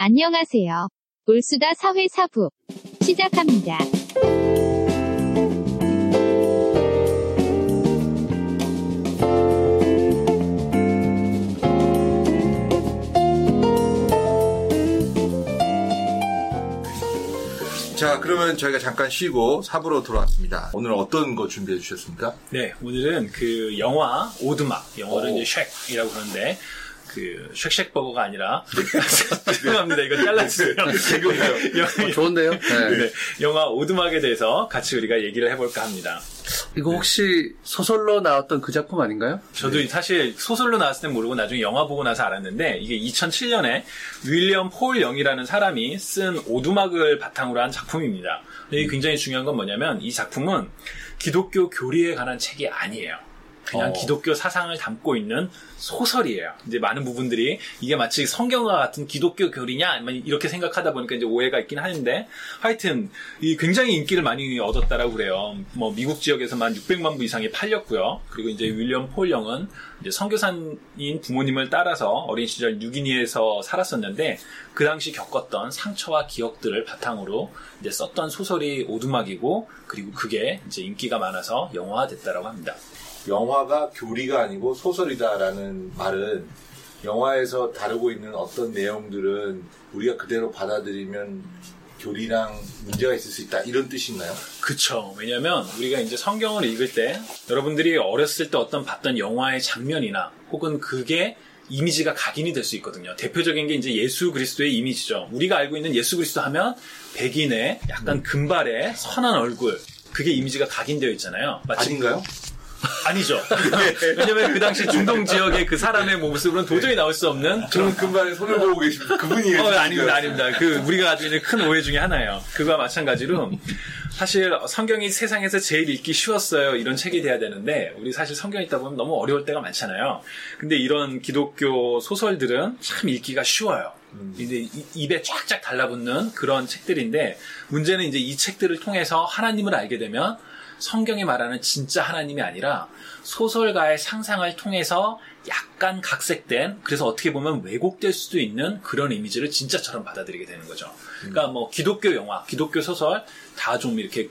안녕하세요. 올수다 사회사부 시작합니다. 자, 그러면 저희가 잠깐 쉬고 4부로 돌아왔습니다. 오늘 어떤 거 준비해 주셨습니까? 네, 오늘은 그 영화 오드막, 영어로 오. 이제 쉑이라고 그러는데 그 쉑쉑 버거가 아니라 죄송합니다. 이거 잘라주세요. 개그예요. 영- 어, 좋은데요? 네. 네, 영화 오드막에 대해서 같이 우리가 얘기를 해볼까 합니다. 이거 혹시 소설로 나왔던 그 작품 아닌가요? 저도 사실 소설로 나왔을 땐 모르고 나중에 영화 보고 나서 알았는데 이게 2007년에 윌리엄 폴 영이라는 사람이 쓴 오두막을 바탕으로 한 작품입니다. 근데 이게 굉장히 중요한 건 뭐냐면 이 작품은 기독교 교리에 관한 책이 아니에요. 그냥 어. 기독교 사상을 담고 있는 소설이에요. 이제 많은 부분들이 이게 마치 성경과 같은 기독교 교리냐 막 이렇게 생각하다 보니까 이제 오해가 있긴 하는데 하여튼 이 굉장히 인기를 많이 얻었다라고 그래요. 뭐 미국 지역에서만 600만 부 이상이 팔렸고요. 그리고 이제 윌리엄 폴 영은 이제 선교사인 부모님을 따라서 어린 시절 뉴기니에서 살았었는데 그 당시 겪었던 상처와 기억들을 바탕으로 이제 썼던 소설이 오두막이고 그리고 그게 이제 인기가 많아서 영화화됐다라고 합니다. 영화가 교리가 아니고 소설이다라는 말은 영화에서 다루고 있는 어떤 내용들은 우리가 그대로 받아들이면 교리랑 문제가 있을 수 있다 이런 있나요? 그쵸. 왜냐면 우리가 이제 성경을 읽을 때 여러분들이 어렸을 때 어떤 봤던 영화의 장면이나 혹은 그게 이미지가 각인이 될 수 있거든요. 대표적인 게 이제 예수 그리스도의 이미지죠. 우리가 알고 있는 예수 그리스도 하면 백인의 약간 금발의 선한 얼굴. 그게 이미지가 각인되어 있잖아요. 마치 아닌가요? 아니죠. 왜냐면 그 당시 중동 지역의 그 사람의 모습으로는 도저히 나올 수 없는 저는 금발에 손을 보고 계십니다. 그분이 어, 아닙니다, 아닙니다. 그, 우리가 가지고 있는 큰 오해 중에 하나예요. 그거와 마찬가지로, 사실 성경이 세상에서 제일 읽기 쉬웠어요. 이런 책이 돼야 되는데, 우리 사실 성경 읽다 보면 너무 어려울 때가 많잖아요. 근데 이런 기독교 소설들은 참 읽기가 쉬워요. 근데 이- 입에 쫙쫙 달라붙는 그런 책들인데, 문제는 이제 이 책들을 통해서 하나님을 알게 되면, 성경이 말하는 진짜 하나님이 아니라 소설가의 상상을 통해서 약간 각색된 그래서 어떻게 보면 왜곡될 수도 있는 그런 이미지를 진짜처럼 받아들이게 되는 거죠. 그러니까 뭐 기독교 영화, 기독교 소설 다 좀 이렇게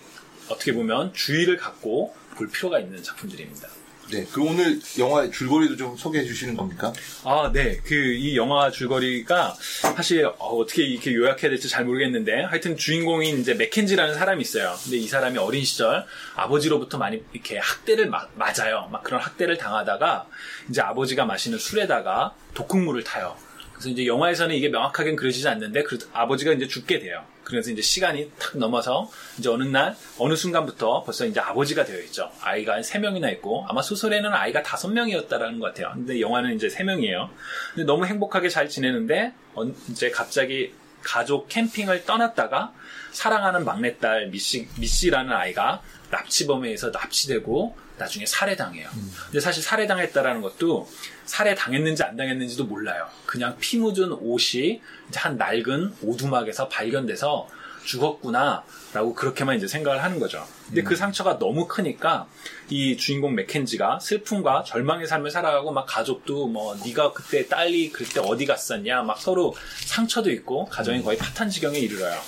어떻게 보면 주의를 갖고 볼 필요가 있는 작품들입니다. 네, 그 오늘 영화의 줄거리도 좀 소개해 주시는 겁니까? 아, 네. 그, 이 영화 줄거리가 사실 어, 떻게 이렇게 요약해야 될지 잘 모르겠는데 하여튼 주인공인 이제 맥켄지라는 사람이 있어요. 근데 이 사람이 어린 시절 아버지로부터 많이 이렇게 학대를 마- 맞아요. 막 그런 학대를 당하다가 이제 아버지가 마시는 술에다가 독극물을 타요. 그래서 이제 영화에서는 이게 명확하게는 그려지지 않는데 그 아버지가 이제 죽게 돼요. 그래서 이제 시간이 탁 넘어서 이제 어느 날 어느 순간부터 벌써 이제 아버지가 되어 있죠. 아이가 한세 명이나 있고 아마 소설에는 아이가 다섯 명이었다라는 것 같아요. 근데 영화는 이제 세 명이에요. 근데 너무 행복하게 잘 지내는데 언- 이제 갑자기 가족 캠핑을 떠났다가 사랑하는 막내딸 미씨 미씨라는 아이가 납치범에 의해서 납치되고 나중에 살해당해요. 근데 사실 살해당했다라는 것도 살해당했는지 안 당했는지도 몰라요. 그냥 피 묻은 옷이 이제 한 낡은 오두막에서 발견돼서 죽었구나라고 그렇게만 이제 생각을 하는 거죠. 근데 그 상처가 너무 크니까 이 주인공 맥켄지가 슬픔과 절망의 삶을 살아가고 막 가족도 뭐 네가 그때 딸이 그때 어디 갔었냐 막 서로 상처도 있고 가정이 거의 파탄 지경에 이르러요.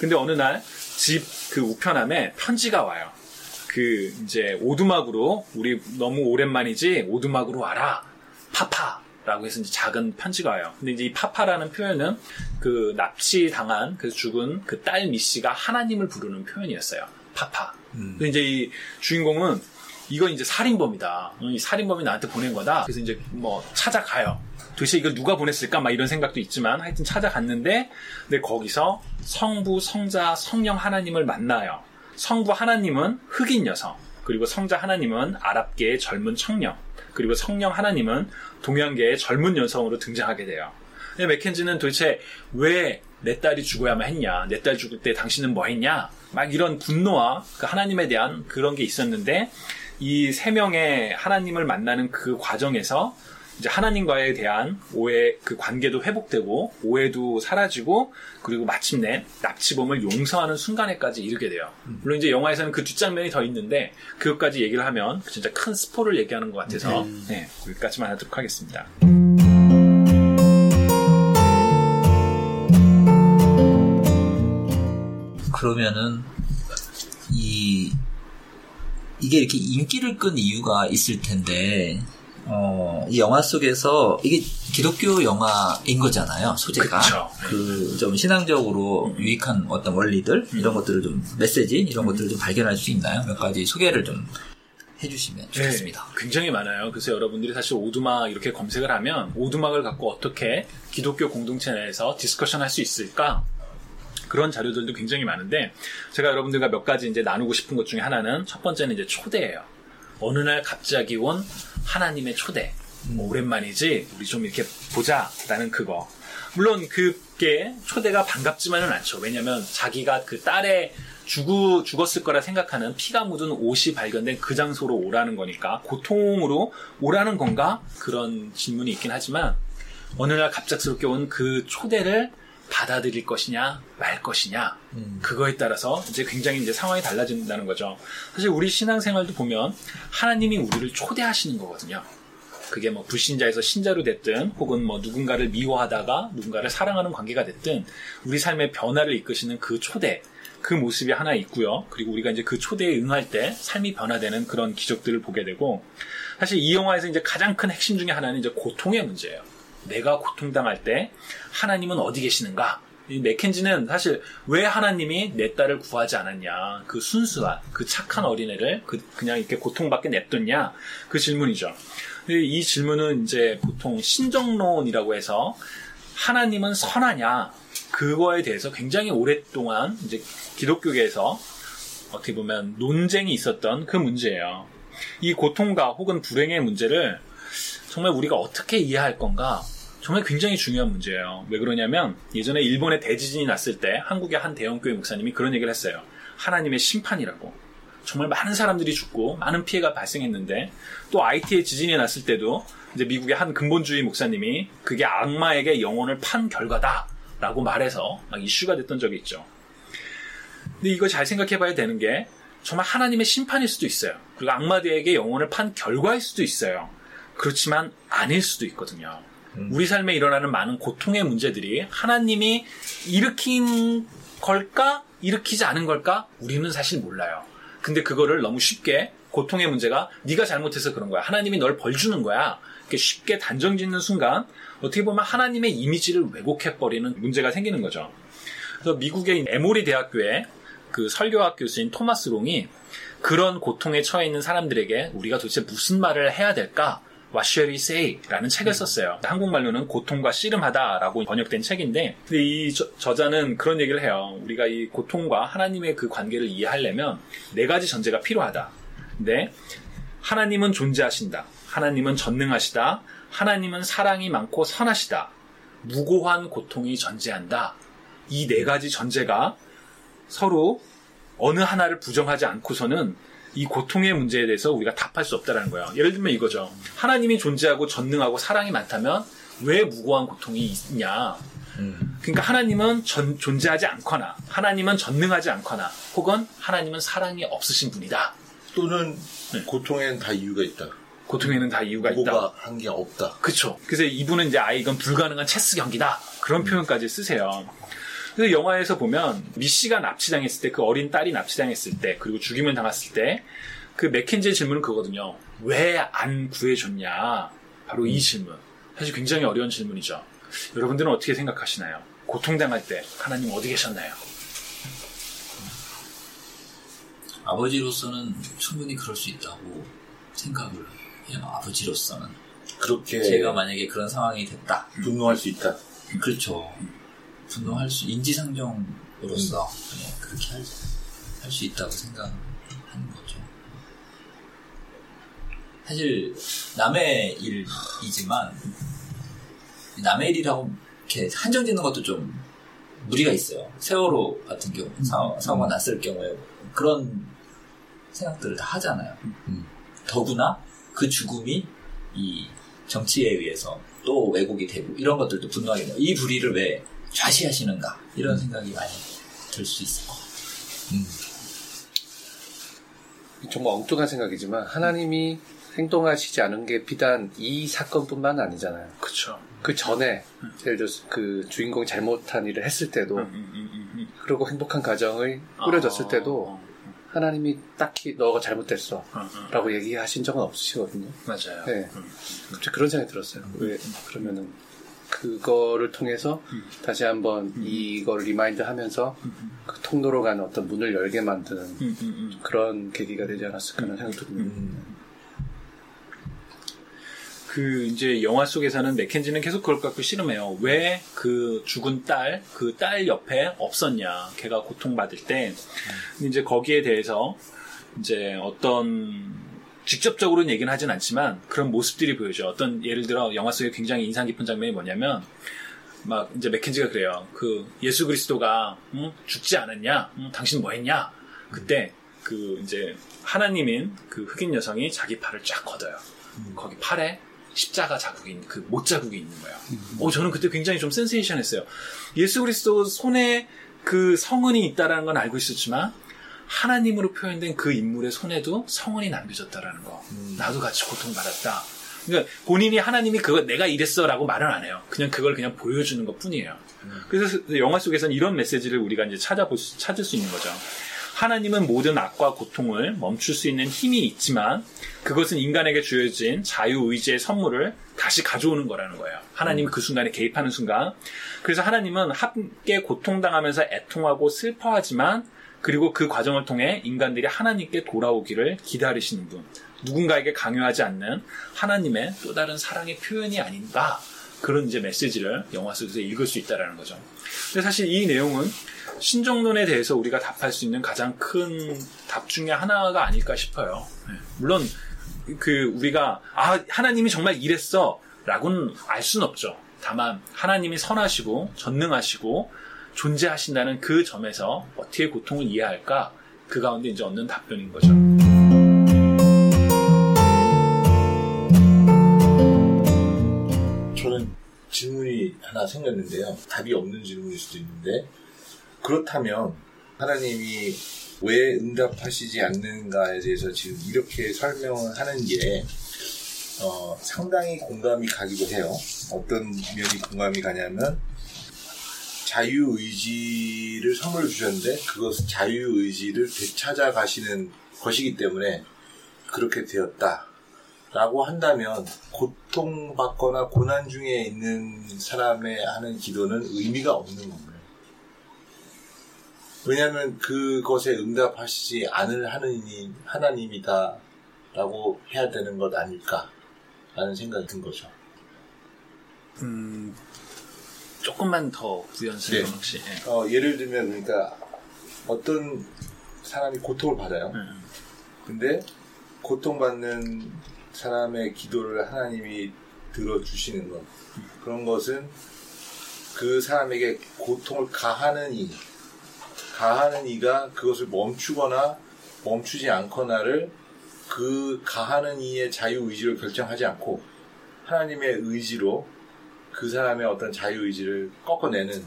근데 어느 날 집 그 우편함에 편지가 와요. 그 이제 오두막으로 우리 너무 오랜만이지 오두막으로 와라 파파 라고 해서 이제 작은 편지가 와요. 근데 이제 이 파파라는 표현은 그 납치 당한 그 죽은 그 딸 미씨가 하나님을 부르는 표현이었어요. 파파. 근데 이제 이 주인공은 이건 이제 살인범이다. 어, 이 살인범이 나한테 보낸 거다. 그래서 이제 뭐 찾아가요. 도대체 이걸 누가 보냈을까? 막 이런 생각도 있지만 하여튼 찾아갔는데 근데 거기서 성부, 성자, 성령 하나님을 만나요. 성부 하나님은 흑인 여성, 그리고 성자 하나님은 아랍계의 젊은 청년, 그리고 성령 하나님은 동양계의 젊은 여성으로 등장하게 돼요. 근데 맥켄지는 도대체 왜 내 딸이 죽어야만 했냐? 내 딸 죽을 때 당신은 뭐 했냐? 막 이런 분노와 그 하나님에 대한 그런 게 있었는데 이 세 명의 하나님을 만나는 그 과정에서 이제 하나님과에 대한 오해 그 관계도 회복되고 오해도 사라지고 그리고 마침내 납치범을 용서하는 순간에까지 이르게 돼요. 물론 이제 영화에서는 그 뒷장면이 더 있는데 그것까지 얘기를 하면 진짜 큰 스포를 얘기하는 것 같아서 네, 여기까지만 하도록 하겠습니다. 그러면은 이 이게 이렇게 인기를 끈 이유가 있을 텐데 어, 이 영화 속에서 이게 기독교 영화인 거잖아요, 소재가. 그쵸. 그좀 신앙적으로 유익한 어떤 원리들 이런 것들을 좀 메시지 이런 것들을 좀 발견할 수 있나요? 몇 가지 소개를 좀 해주시면 좋겠습니다. 네, 굉장히 많아요. 그래서 여러분들이 사실 오두막 이렇게 검색을 하면 오두막을 갖고 어떻게 기독교 공동체 내에서 discussion 할 수 있을까? 그런 자료들도 굉장히 많은데 제가 여러분들과 몇 가지 이제 나누고 싶은 것 중에 하나는 첫 번째는 이제 초대예요. 어느 날 갑자기 온 하나님의 초대. 뭐 오랜만이지 우리 좀 이렇게 보자 라는 그거. 물론 그게 초대가 반갑지만은 않죠. 왜냐하면 자기가 그 딸의 죽우, 죽었을 거라 생각하는 피가 묻은 옷이 발견된 그 장소로 오라는 거니까 고통으로 오라는 건가? 그런 질문이 있긴 하지만 어느 날 갑작스럽게 온 그 초대를 받아들일 것이냐 말 것이냐 그거에 따라서 이제 굉장히 이제 상황이 달라진다는 거죠. 사실 우리 신앙생활도 보면 하나님이 우리를 초대하시는 거거든요. 그게 뭐 불신자에서 신자로 됐든 혹은 뭐 누군가를 미워하다가 누군가를 사랑하는 관계가 됐든 우리 삶의 변화를 이끄시는 그 초대 그 모습이 하나 있고요. 그리고 우리가 이제 그 초대에 응할 때 삶이 변화되는 그런 기적들을 보게 되고 사실 이 영화에서 이제 가장 큰 핵심 중에 하나는 이제 고통의 문제예요. 내가 고통당할 때 하나님은 어디 계시는가? 이 맥켄지는 사실 왜 하나님이 내 딸을 구하지 않았냐? 그 순수한, 그 착한 어린애를 그, 그냥 이렇게 고통받게 냅뒀냐? 그 질문이죠. 이 질문은 이제 보통 신정론이라고 해서 하나님은 선하냐? 그거에 대해서 굉장히 오랫동안 이제 기독교계에서 어떻게 보면 논쟁이 있었던 그 문제예요. 이 고통과 혹은 불행의 문제를 정말 우리가 어떻게 이해할 건가? 정말 굉장히 중요한 문제예요. 왜 그러냐면 예전에 일본에 대지진이 났을 때 한국의 한 대형교회 목사님이 그런 얘기를 했어요. 하나님의 심판이라고. 정말 많은 사람들이 죽고 많은 피해가 발생했는데 또 IT에 지진이 났을 때도 이제 미국의 한 근본주의 목사님이 그게 악마에게 영혼을 판 결과다라고 말해서 막 이슈가 됐던 적이 있죠. 근데 이거 잘 생각해 봐야 되는 게 정말 하나님의 심판일 수도 있어요. 그리고 악마들에게 영혼을 판 결과일 수도 있어요. 그렇지만 아닐 수도 있거든요. 우리 삶에 일어나는 많은 고통의 문제들이 하나님이 일으킨 걸까? 일으키지 않은 걸까? 우리는 사실 몰라요. 근데 그거를 너무 쉽게 고통의 문제가 네가 잘못해서 그런 거야. 하나님이 널 벌 주는 거야. 이렇게 쉽게 단정 짓는 순간 어떻게 보면 하나님의 이미지를 왜곡해 버리는 문제가 생기는 거죠. 그래서 미국의 에모리 대학교에 그 설교학 교수인 토마스 롱이 그런 고통에 처해 있는 사람들에게 우리가 도대체 무슨 말을 해야 될까? What shall we say? 라는 책을 썼어요. 한국말로는 고통과 씨름하다라고 번역된 책인데, 근데 이 저, 자는 그런 얘기를 해요. 우리가 이 고통과 하나님의 그 관계를 이해하려면 네 가지 전제가 필요하다. 근데 하나님은 존재하신다. 하나님은 전능하시다. 하나님은 사랑이 많고 선하시다. 무고한 고통이 존재한다. 이 네 가지 전제가 서로 어느 하나를 부정하지 않고서는 이 고통의 문제에 대해서 우리가 답할 수 없다라는 거예요. 예를 들면 이거죠. 하나님이 존재하고 전능하고 사랑이 많다면 왜 무고한 고통이 있냐? 그러니까 하나님은 전- 존재하지 않거나 하나님은 전능하지 않거나 혹은 하나님은 사랑이 없으신 분이다. 또는 네. 고통에는 다 이유가 있다. 고통에는 다 이유가 있다. 뭐가 한게 없다. 그쵸. 그래서 이분은 이제 아 이건 불가능한 체스 경기다. 그런 표현까지 쓰세요. 그래서 영화에서 보면 미씨가 납치당했을 때 그 어린 딸이 납치당했을 때 그리고 죽임을 당했을 때 그 맥켄지의 질문은 그거거든요. 왜 안 구해줬냐? 바로 이 질문. 사실 굉장히 어려운 질문이죠. 여러분들은 어떻게 생각하시나요? 고통당할 때 하나님 어디 계셨나요? 아버지로서는 충분히 그럴 수 있다고 생각을 해요. 아버지로서는 그렇게 제가 만약에 그런 상황이 됐다. 분노할 수 있다. 그렇죠. 분노할 수 인지상정으로서 네, 그렇게 할 수 있다고 생각하는 거죠. 사실 남의 일이지만 남의 일이라고 이렇게 한정짓는 것도 좀 무리가 있어요. 세월호 같은 경우 사, 사고가 났을 경우에 그런 생각들을 다 하잖아요. 더구나 그 죽음이 이 정치에 의해서 또 왜곡이 되고 이런 것들도 분노하게 돼요. 이 불의를 왜 좌시하시는가 이런 생각이 많이 들 수 있을 것 같아요. 정말 엉뚱한 생각이지만 하나님이 행동하시지 않은 게 비단 이 사건뿐만 아니잖아요. 그쵸. 그 전에 예를 들어서 그 주인공이 잘못한 일을 했을 때도 음, 음, 음, 음. 그리고 행복한 가정을 꾸려졌을 아, 때도 어, 하나님이 딱히 너가 잘못됐어. 라고 얘기하신 적은 없으시거든요. 맞아요. 네. 음. 갑자기 그런 생각이 들었어요. 왜 그러면은 그거를 통해서 다시 한번 이걸 remind 하면서 그 통로로 가는 어떤 문을 열게 만드는 음, 음, 음. 그런 계기가 되지 않았을까 하는 생각이 듭니다. 음. 그 이제 영화 속에서는 맥켄지는 계속 그걸 갖고 씨름해요. 왜 그 죽은 딸, 그 딸 옆에 없었냐. 걔가 고통받을 때. 근데 이제 거기에 대해서 이제 어떤 직접적으로는 얘기는 하진 않지만 그런 모습들이 보여져. 어떤 예를 들어 영화 속에 굉장히 인상 깊은 장면이 뭐냐면 막 이제 맥켄지가 그래요. 그 예수 그리스도가 응? 죽지 않았냐? 응? 당신 뭐 했냐? 그때 그 이제 하나님인 그 흑인 여성이 자기 팔을 쫙 걷어요. 거기 팔에 십자가 자국이 그못 자국이 있는 거예요. 오 저는 그때 굉장히 좀 센세이션했어요. 예수 그리스도 손에 그 성은이 있다라는 건 알고 있었지만 하나님으로 표현된 그 인물의 손에도 성은이 남겨졌다라는 거. 나도 같이 고통받았다. 그러니까 본인이 하나님이 그거 내가 이랬어라고 말은 안 해요. 그냥 그걸 그냥 보여주는 것 뿐이에요. 그래서 영화 속에서는 이런 메시지를 우리가 이제 찾아볼 수, 찾을 수 있는 거죠. 하나님은 모든 악과 고통을 멈출 수 있는 힘이 있지만 그것은 인간에게 주어진 자유의지의 선물을 다시 가져오는 거라는 거예요. 하나님이 그 순간에 개입하는 순간. 그래서 하나님은 함께 고통당하면서 애통하고 슬퍼하지만 그리고 그 과정을 통해 인간들이 하나님께 돌아오기를 기다리시는 분. 누군가에게 강요하지 않는 하나님의 또 다른 사랑의 표현이 아닌가. 그런 이제 메시지를 영화 속에서 읽을 수 있다라는 거죠. 근데 사실 이 내용은 신정론에 대해서 우리가 답할 수 있는 가장 큰 답 중에 하나가 아닐까 싶어요. 네. 물론 그 우리가 아 하나님이 정말 이랬어라고는 알 수는 없죠. 다만 하나님이 선하시고 전능하시고 존재하신다는 그 점에서 어떻게 고통을 이해할까 그 가운데 이제 얻는 답변인 거죠. 저는 질문이 하나 생겼는데요. 답이 없는 질문일 수도 있는데 그렇다면 하나님이 왜 응답하시지 않는가에 대해서 지금 이렇게 설명을 하는 게 어, 상당히 공감이 가기도 해요. 어떤 면이 공감이 가냐면 자유의지를 선물로 주셨는데 그것은 자유의지를 되찾아 가시는 것이기 때문에 그렇게 되었다. 라고 한다면 고통받거나 고난 중에 있는 사람의 하는 기도는 의미가 없는 건가요? 왜냐하면 그것에 응답하시지 않을 하느님, 하나님이다 라고 해야 되는 것 아닐까 라는 생각이 든 거죠. 음, 조금만 더 부연스러운 네. 혹시. 예. 어, 예를 들면 그러니까 어떤 사람이 고통을 받아요. 음, 근데 고통받는 사람의 기도를 하나님이 들어주시는 것. 그런 것은 그 사람에게 고통을 가하는 이, 가하는 이가 그것을 멈추거나 멈추지 않거나를 그 가하는 이의 자유 의지로 결정하지 않고 하나님의 의지로 그 사람의 어떤 자유의지를 꺾어내는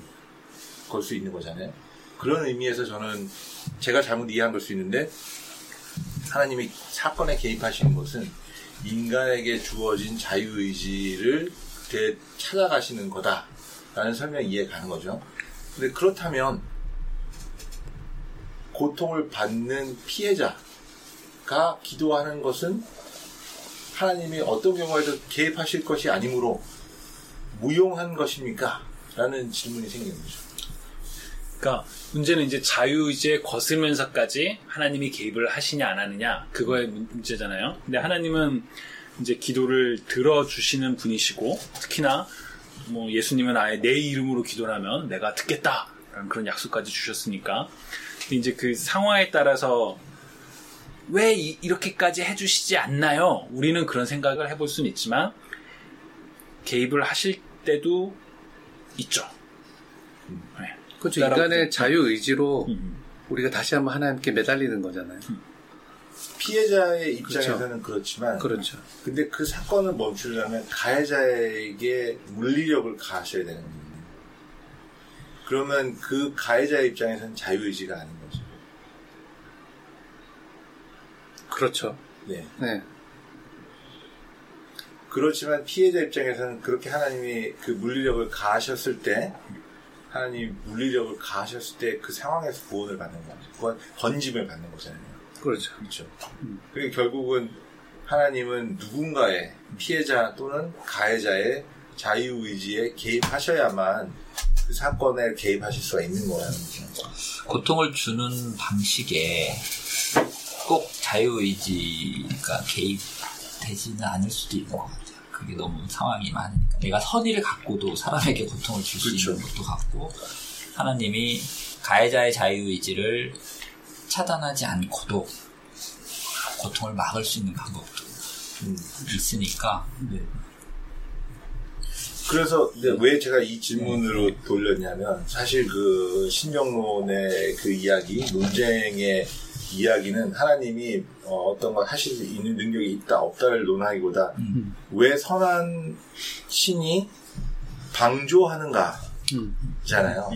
걸 수 있는 거잖아요. 그런 의미에서 저는 제가 잘못 이해한 걸 수 있는데 하나님이 사건에 개입하시는 것은 인간에게 주어진 자유의지를 되- 찾아가시는 거다라는 설명이 이해가 가는 거죠. 근데 그렇다면 고통을 받는 피해자가 기도하는 것은 하나님이 어떤 경우에도 개입하실 것이 아니므로 무용한 것입니까? 라는 질문이 생기는 거죠. 그러니까 문제는 이제 자유의지에 거슬면서까지 하나님이 개입을 하시냐 안 하느냐 그거의 문- 문제잖아요. 근데 하나님은 이제 기도를 들어주시는 분이시고 특히나 뭐 예수님은 아예 내 이름으로 기도를 하면 내가 듣겠다 라는 그런 약속까지 주셨으니까 근데 이제 그 상황에 따라서 왜 이, 이렇게까지 해주시지 않나요? 우리는 그런 생각을 해볼 수는 있지만 개입을 하실 때도 있죠. 네. 그렇죠. 인간의 자유 의지로 음. 우리가 다시 한번 하나님께 매달리는 거잖아요. 피해자의 입장에서는 그렇지만 그렇죠. 근데 그 사건을 멈추려면 가해자에게 물리력을 가하셔야 되는 거예요. 그러면 그 가해자의 입장에서는 자유의지가 아닌 거죠. 그렇죠. 네. 네. 그렇지만 피해자 입장에서는 그렇게 하나님이 그 물리력을 가하셨을 때 하나님 물리력을 가하셨을 때 그 상황에서 구원을 받는 거죠. 구원, 건짐을 받는 거잖아요. 그렇죠. 그렇죠. 그리고 결국은 하나님은 누군가의 피해자 또는 가해자의 자유의지에 개입하셔야만 그 사건에 개입하실 수가 있는 거라는 거죠. 고통을 주는 방식에 꼭 자유의지가 개입 되지는 않을 수도 있는 것 같아요. 그게 너무 상황이 많으니까. 내가 선의를 갖고도 사람에게 고통을 줄수 그렇죠. 있는 것도 같고, 하나님이 가해자의 자유의지를 차단하지 않고도 고통을 막을 수 있는 방법도 음. 있으니까, 그래서 이제 왜 제가 이 질문으로 돌렸냐면 사실 그 신정론의 그 이야기, 논쟁의 이야기는 하나님이 어, 떤걸 하실 수 있는 능력이 있다 없다를 논하기보다 왜 선한 신이 방조하는가잖아요.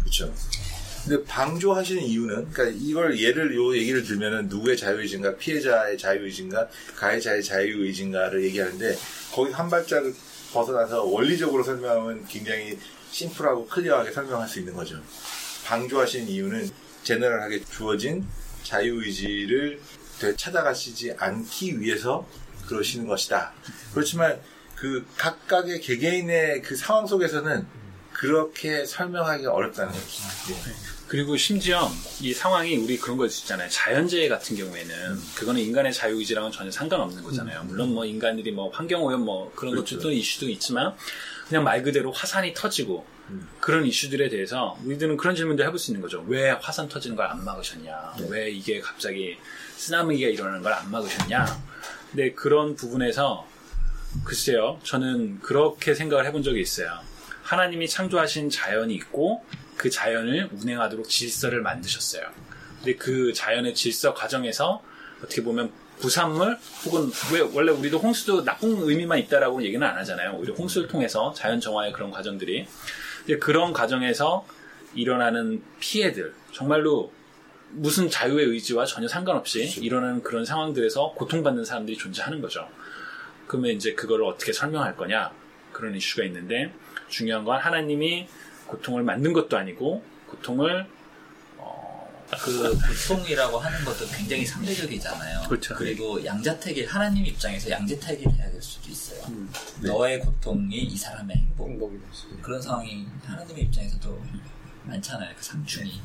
그렇죠. 근데 방조하시는 이유는 그러니까 이걸 예를 요 얘기를 들면은 누구의 자유의지인가 피해자의 자유의지인가 가해자의 자유의지인가를 얘기하는데 거기 한 발짝을 벗어나서 원리적으로 설명하면 굉장히 심플하고 클리어하게 설명할 수 있는 거죠. 방조하시는 이유는 제너럴하게 주어진 자유의지를 되찾아가시지 않기 위해서 그러시는 것이다. 그렇지만 그 각각의 개개인의 그 상황 속에서는 그렇게 설명하기 어렵다는 거죠. 예. 그리고 심지어 이 상황이 우리 그런 거 있잖아요. 자연재해 같은 경우에는 그거는 인간의 자유의지랑은 전혀 상관없는 거잖아요. 물론 뭐 인간들이 뭐 환경오염 뭐 그런 그렇죠. 것들도 이슈도 있지만 그냥 말 그대로 화산이 터지고 음. 그런 이슈들에 대해서 우리들은 그런 질문도 해볼 수 있는 거죠. 왜 화산 터지는 걸 안 막으셨냐? 네. 왜 이게 갑자기 쓰나미가 일어나는 걸 안 막으셨냐? 근데 그런 부분에서 글쎄요, 저는 그렇게 생각을 해본 적이 있어요. 하나님이 창조하신 자연이 있고 그 자연을 운행하도록 질서를 만드셨어요. 근데 그 자연의 질서 과정에서 어떻게 보면 부산물 혹은 왜 원래 우리도 홍수도 나쁜 의미만 있다라고 얘기는 안 하잖아요. 오히려 홍수를 통해서 자연 정화의 그런 과정들이 근데 그런 과정에서 일어나는 피해들 정말로 무슨 자유의 의지와 전혀 상관없이 일어나는 그런 상황들에서 고통받는 사람들이 존재하는 거죠. 그러면 이제 그걸 어떻게 설명할 거냐 그런 이슈가 있는데 중요한 건 하나님이 고통을 만든 것도 아니고 고통을 그 고통이라고 하는 것도 굉장히 상대적이잖아요. 그렇죠. 그리고 양자택일 하나님 입장에서 양자택일 해야 될 수도 있어요. 네. 너의 고통이 이 사람의 행복. 행복이 됐어요. 그런 상황이 하나님의 입장에서도 많잖아요. 그 상충이.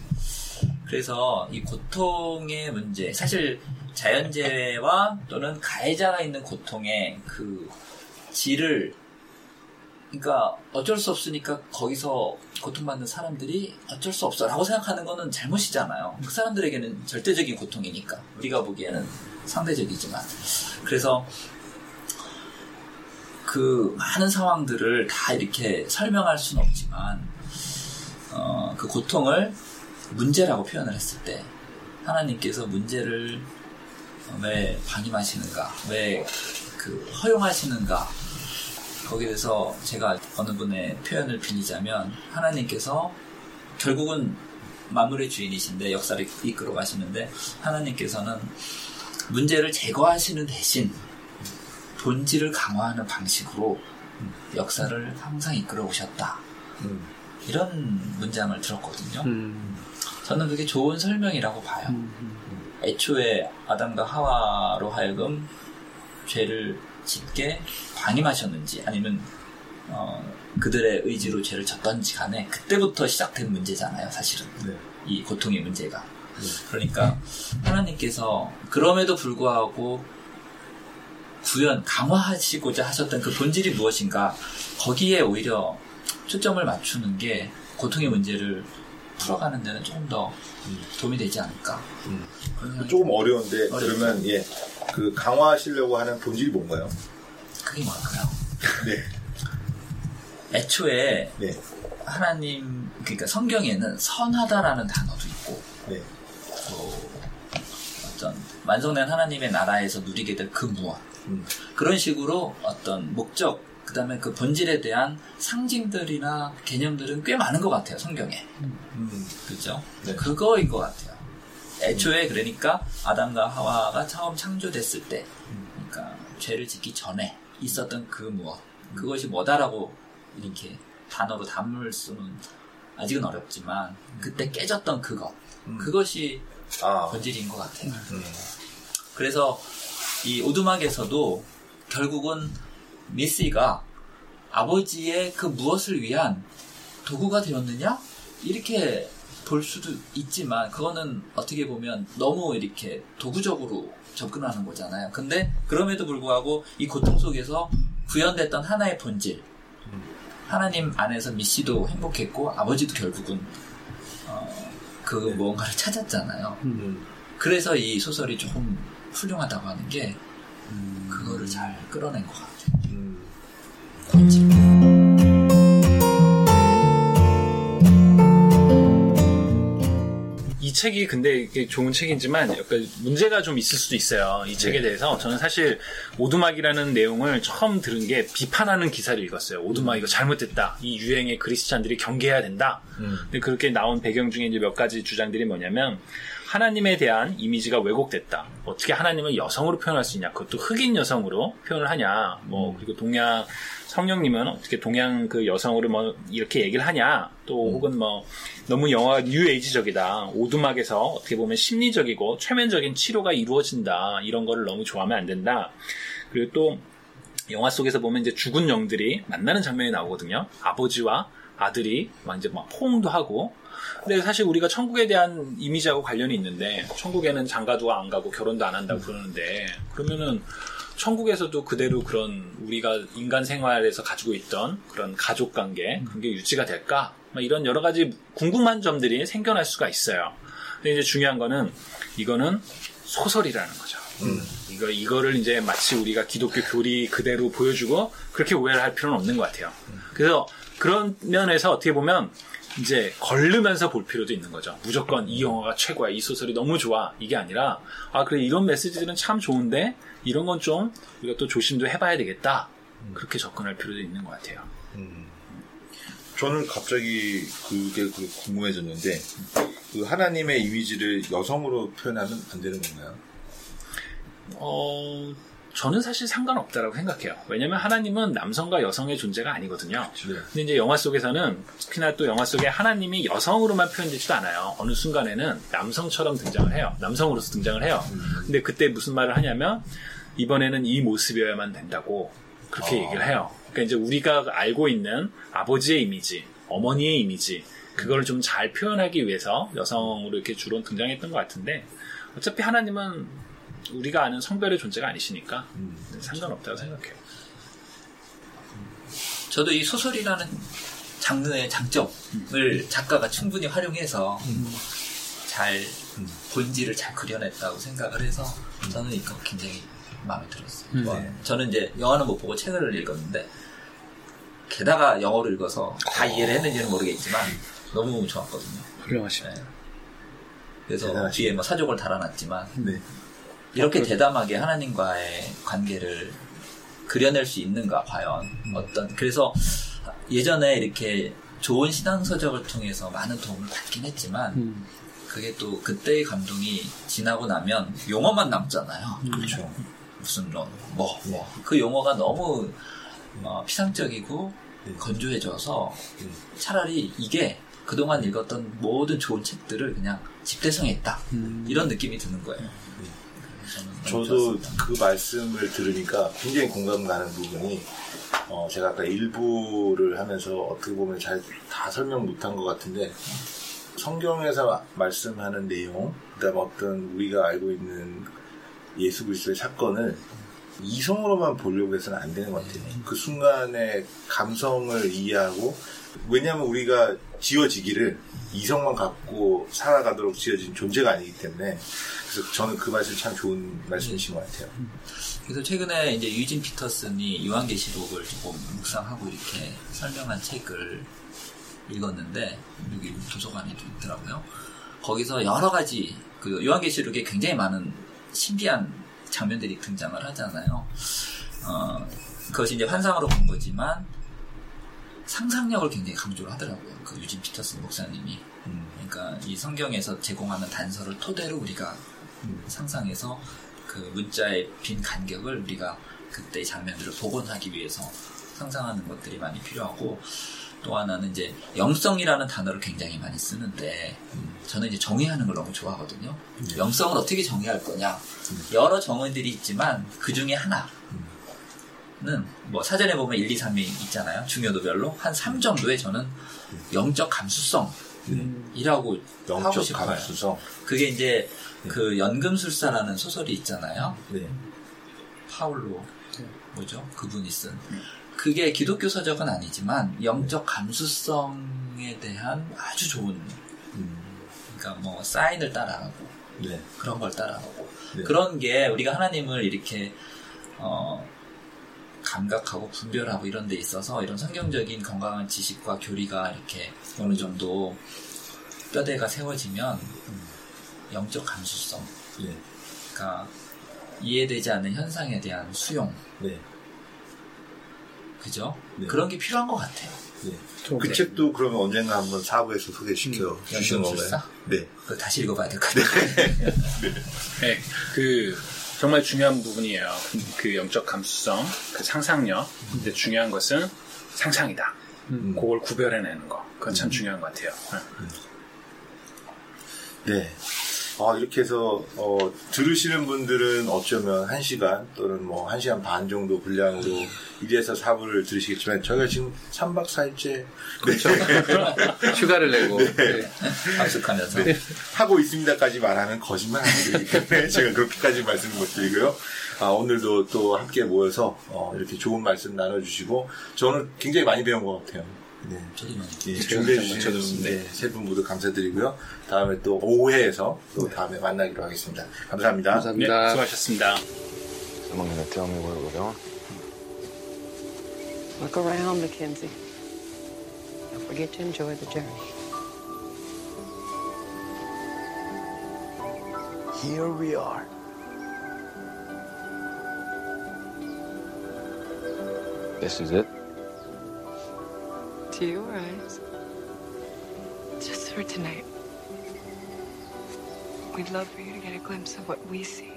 그래서 이 고통의 문제, 사실 자연재해와 또는 가해자가 있는 고통의 그 질을 그러니까 어쩔 수 없으니까 거기서 고통받는 사람들이 어쩔 수 없어라고 생각하는 거는 잘못이잖아요. 그 사람들에게는 절대적인 고통이니까 우리가 보기에는 상대적이지만 그래서 그 많은 상황들을 다 이렇게 설명할 수는 없지만 어, 그 고통을 문제라고 표현을 했을 때 하나님께서 문제를 왜 방임하시는가, 왜 그 허용하시는가 거기에 대해서 제가 어느 분의 표현을 빌리자면 하나님께서 결국은 만물의 주인이신데 역사를 이끌어 가시는데 하나님께서는 문제를 제거하시는 대신 본질을 강화하는 방식으로 역사를 항상 이끌어 오셨다. 음. 이런 문장을 들었거든요. 음. 저는 그게 좋은 설명이라고 봐요. 애초에 아담과 하와로 하여금 죄를 짓게 방임하셨는지 아니면 어, 그들의 의지로 죄를 졌던지 간에 그때부터 시작된 문제잖아요, 사실은. 네. 이 고통의 문제가. 그러니까 하나님께서 그럼에도 불구하고 구현, 강화하시고자 하셨던 그 본질이 무엇인가 거기에 오히려 초점을 맞추는 게 고통의 문제를 풀어가는 데는 조금 더 도움이 되지 않을까. 음. 조금 어려운데 어렵죠. 그러면 예, 그 강화하시려고 하는 본질이 뭔가요? 그게 뭘까요? 네, 애초에 네, 하나님, 그러니까 성경에는 선하다라는 단어도 있고, 네, 또 어떤 완성된 하나님의 나라에서 누리게 될 그 무엇. 음. 그런 식으로 어떤 목적, 그 다음에 그 본질에 대한 상징들이나 개념들은 꽤 많은 것 같아요, 성경에. 음, 그죠? 네. 그거인 것 같아요. 애초에 그러니까 아담과 하와가 처음 창조됐을 때, 그러니까 죄를 짓기 전에 있었던 그 무엇, 그것이 뭐다라고 이렇게 단어로 담을 수는 아직은 어렵지만 그때 깨졌던 그것 음. 그것이 아, 본질인 것 같아요. 음. 그래서 이 오두막에서도 결국은 미시가 아버지의 그 무엇을 위한 도구가 되었느냐 이렇게 볼 수도 있지만 그거는 어떻게 보면 너무 이렇게 도구적으로 접근하는 거잖아요. 근데 그럼에도 불구하고 이 고통 속에서 구현됐던 하나의 본질 하나님 안에서 미시도 행복했고 아버지도 결국은 어, 그 무언가를 찾았잖아요. 음. 그래서 이 소설이 조금 훌륭하다고 하는 게 그거를 잘 끌어낸 것 같아요. 음. 책이 근데 이게 좋은 책이지만 약간 문제가 좀 있을 수도 있어요. 이 책에 대해서 저는 사실 오두막이라는 내용을 처음 들은 게 비판하는 기사를 읽었어요. 오두막 이거 잘못됐다. 이 유행에 크리스찬들이 경계해야 된다. 음. 근데 그렇게 나온 배경 중에 이제 몇 가지 주장들이 뭐냐면 하나님에 대한 이미지가 왜곡됐다. 어떻게 하나님을 여성으로 표현할 수 있냐? 그것도 흑인 여성으로 표현을 하냐? 뭐 그리고 동양 성령님은 어떻게 동양 그 여성으로 뭐 이렇게 얘기를 하냐? 또 혹은 뭐 너무 영화 뉴에이지적이다. 오두막에서 어떻게 보면 심리적이고 최면적인 치료가 이루어진다. 이런 거를 너무 좋아하면 안 된다. 그리고 또 영화 속에서 보면 이제 죽은 영들이 만나는 장면이 나오거든요. 아버지와 아들이 막 이제 막 포옹도 하고. 근데 사실 우리가 천국에 대한 이미지하고 관련이 있는데 천국에는 장가도 안 가고 결혼도 안 한다고 그러는데 그러면은 천국에서도 그대로 그런 우리가 인간 생활에서 가지고 있던 그런 가족 관계 그런 게 유지가 될까? 막 이런 여러 가지 궁금한 점들이 생겨날 수가 있어요. 근데 이제 중요한 거는 이거는 소설이라는 거죠. 이거 이거를 이제 마치 우리가 기독교 교리 그대로 보여주고 그렇게 오해를 할 필요는 없는 것 같아요. 그래서 그런 면에서 어떻게 보면 이제 걸르면서 볼 필요도 있는 거죠. 무조건 이 영화가 최고야, 이 소설이 너무 좋아 이게 아니라 아 그래 이런 메시지들은 참 좋은데 이런 건 좀 우리가 또 조심도 해봐야 되겠다. 그렇게 접근할 필요도 있는 것 같아요. 저는 갑자기 그게 그 궁금해졌는데 그 하나님의 이미지를 여성으로 표현하면 안 되는 건가요? 어, 저는 사실 상관없다라고 생각해요. 왜냐면 하나님은 남성과 여성의 존재가 아니거든요. 네. 근데 이제 영화 속에서는 특히나 또 영화 속에 하나님이 여성으로만 표현되지도 않아요. 어느 순간에는 남성처럼 등장을 해요. 남성으로서 등장을 해요. 근데 그때 무슨 말을 하냐면 이번에는 이 모습이어야만 된다고 그렇게 얘기를 해요. 그러니까 이제 우리가 알고 있는 아버지의 이미지, 어머니의 이미지 그거를 좀잘 표현하기 위해서 여성으로 이렇게 주로 등장했던 것 같은데 어차피 하나님은 우리가 아는 성별의 존재가 아니시니까 상관없다고 생각해요. 저도 이 소설이라는 장르의 장점을 작가가 충분히 활용해서 잘 본질을 잘 그려냈다고 생각을 해서 저는 이거 굉장히 마음에 들었어요. 음. 좋아요. 저는 이제 영화는 못 보고 책을 읽었는데 게다가 영어를 읽어서 다 이해를 했는지는 모르겠지만 너무 좋았거든요. 훌륭하시네. 네. 그래서 대단하시네요. 뒤에 뭐 사족을 달아놨지만 네. 이렇게 대담하게 하나님과의 관계를 그려낼 수 있는가 과연 어떤 그래서 예전에 이렇게 좋은 신앙 서적을 통해서 많은 도움을 받긴 했지만 음. 그게 또 그때의 감동이 지나고 나면 용어만 남잖아요. 그렇죠. 무슨 뭐뭐 그 용어가 너무 어, 피상적이고 네. 건조해져서 네. 차라리 이게 그동안 읽었던 모든 좋은 책들을 그냥 집대성했다 음. 이런 느낌이 드는 거예요. 저도. 그 말씀을 들으니까 굉장히 공감 가는 부분이 어, 제가 아까 일부를 하면서 어떻게 보면 잘 다 설명 못한 것 같은데 성경에서 말씀하는 내용 그다음에 어떤 우리가 알고 있는 예수 그리스도의 사건을 이성으로만 보려고 해서는 안 되는 것 같아요. 그 순간의 감성을 이해하고 왜냐하면 우리가 지어지기를 이성만 갖고 살아가도록 지어진 존재가 아니기 때문에 그래서 저는 그 말씀 참 좋은 말씀이신 것 같아요. 그래서 최근에 이제 유진 피터슨이 요한계시록을 조금 묵상하고 이렇게 설명한 책을 읽었는데 여기 도서관에 좀 있더라고요. 거기서 여러 가지 그 요한계시록에 굉장히 많은 신비한 장면들이 등장을 하잖아요. 어, 그것이 이제 환상으로 본 거지만 상상력을 굉장히 강조를 하더라고요. 그 유진 피터슨 목사님이. 음. 그러니까 이 성경에서 제공하는 단서를 토대로 우리가 상상해서 그 문자의 빈 간격을 우리가 그때의 장면들을 복원하기 위해서 상상하는 것들이 많이 필요하고 또 하나는 이제 영성이라는 단어를 굉장히 많이 쓰는데 저는 이제 정의하는 걸 너무 좋아하거든요. 영성을 어떻게 정의할 거냐? 여러 정의들이 있지만 그 중에 하나는 뭐 사전에 보면 1, 2, 3이 있잖아요. 중요도별로 한 3 정도의 저는 영적 감수성 이라고 하고 영적 싶어요. 감수성. 그게 이제 그 연금술사라는 소설이 있잖아요. 네. 파울로 뭐죠? 그분이 쓴 그게 기독교 서적은 아니지만 영적 감수성에 대한 아주 좋은 그러니까 뭐 사인을 따라가고 네. 그런 걸 따라가고 네. 그런 게 우리가 하나님을 이렇게 어 감각하고 분별하고 이런 데 있어서 이런 성경적인 건강한 지식과 교리가 이렇게 어느 정도 뼈대가 세워지면 영적 감수성 네. 그러니까 이해되지 않는 현상에 대한 수용 네. 그죠? 네. 그런 게 필요한 것 같아요. 네. 그 책도 그러면 언젠가 한번 사부에서 소개시켜 음, 주시는 건가요? 네. 그거 다시 읽어봐야 될 것 같아요. 네, 그 정말 중요한 부분이에요. 그 영적 감수성, 그 상상력. 근데 중요한 것은 상상이다. 그걸 구별해내는 거. 그건 참 중요한 것 같아요. 네. 네. 아, 이렇게 해서, 어, 들으시는 분들은 어쩌면 한 시간 또는 뭐한 시간 반 정도 분량으로 1에서 4부를 들으시겠지만, 저희가 지금 3박 4일째 그렇죠. 휴가를 내고. 네. 학습하면서. 하고 있습니다까지 말하면 거짓말 아니기 때문에 제가 그렇게까지 말씀을 못 드리고요. 아, 오늘도 또 함께 모여서 어, 이렇게 좋은 말씀 나눠주시고, 저는 굉장히 많이 배운 것 같아요. 네. 예, 저도 준비해 주신 저도, 네. 네, 세분 모두 감사드리고요. 다음에 또 5회에서 또 다음에 만나기로 하겠습니다. 감사합니다. 네, 감사합니다. 수고하셨습니다. Someone gonna tell me where we're going? Look around, Mackenzie. Don't forget to enjoy the journey. Here we are. This is it? To your eyes. Just for tonight. We'd love for you to get a glimpse of what we see.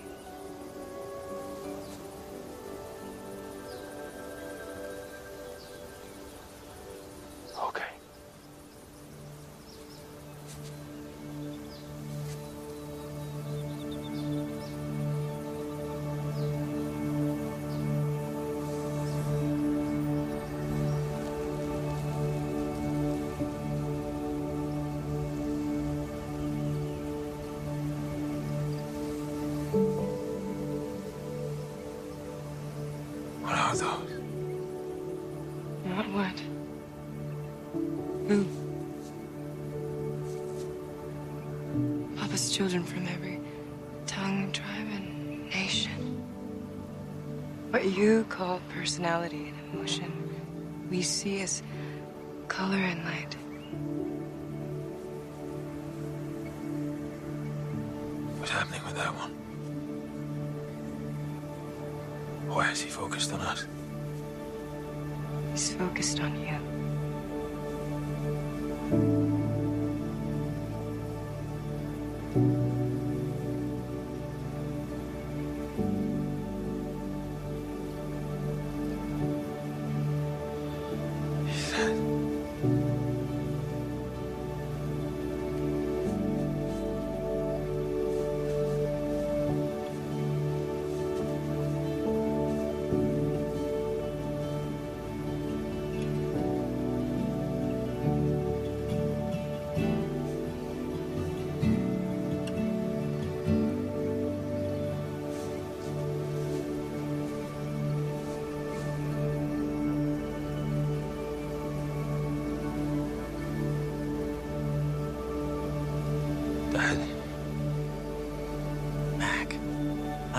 Are those? What what? Who? Papa's children from every tongue, tribe, and nation. What you call personality and emotion, we see as color and light. based on you.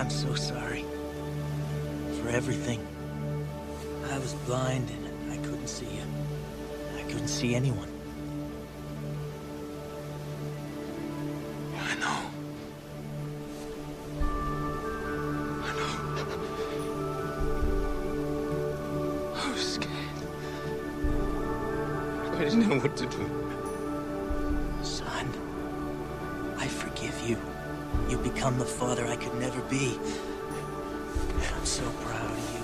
I'm so sorry. For everything. I was blind and I couldn't see you. I couldn't see anyone. I know. I know. I was scared. I didn't know what to do. You become the father I could never be. And I'm so proud of you.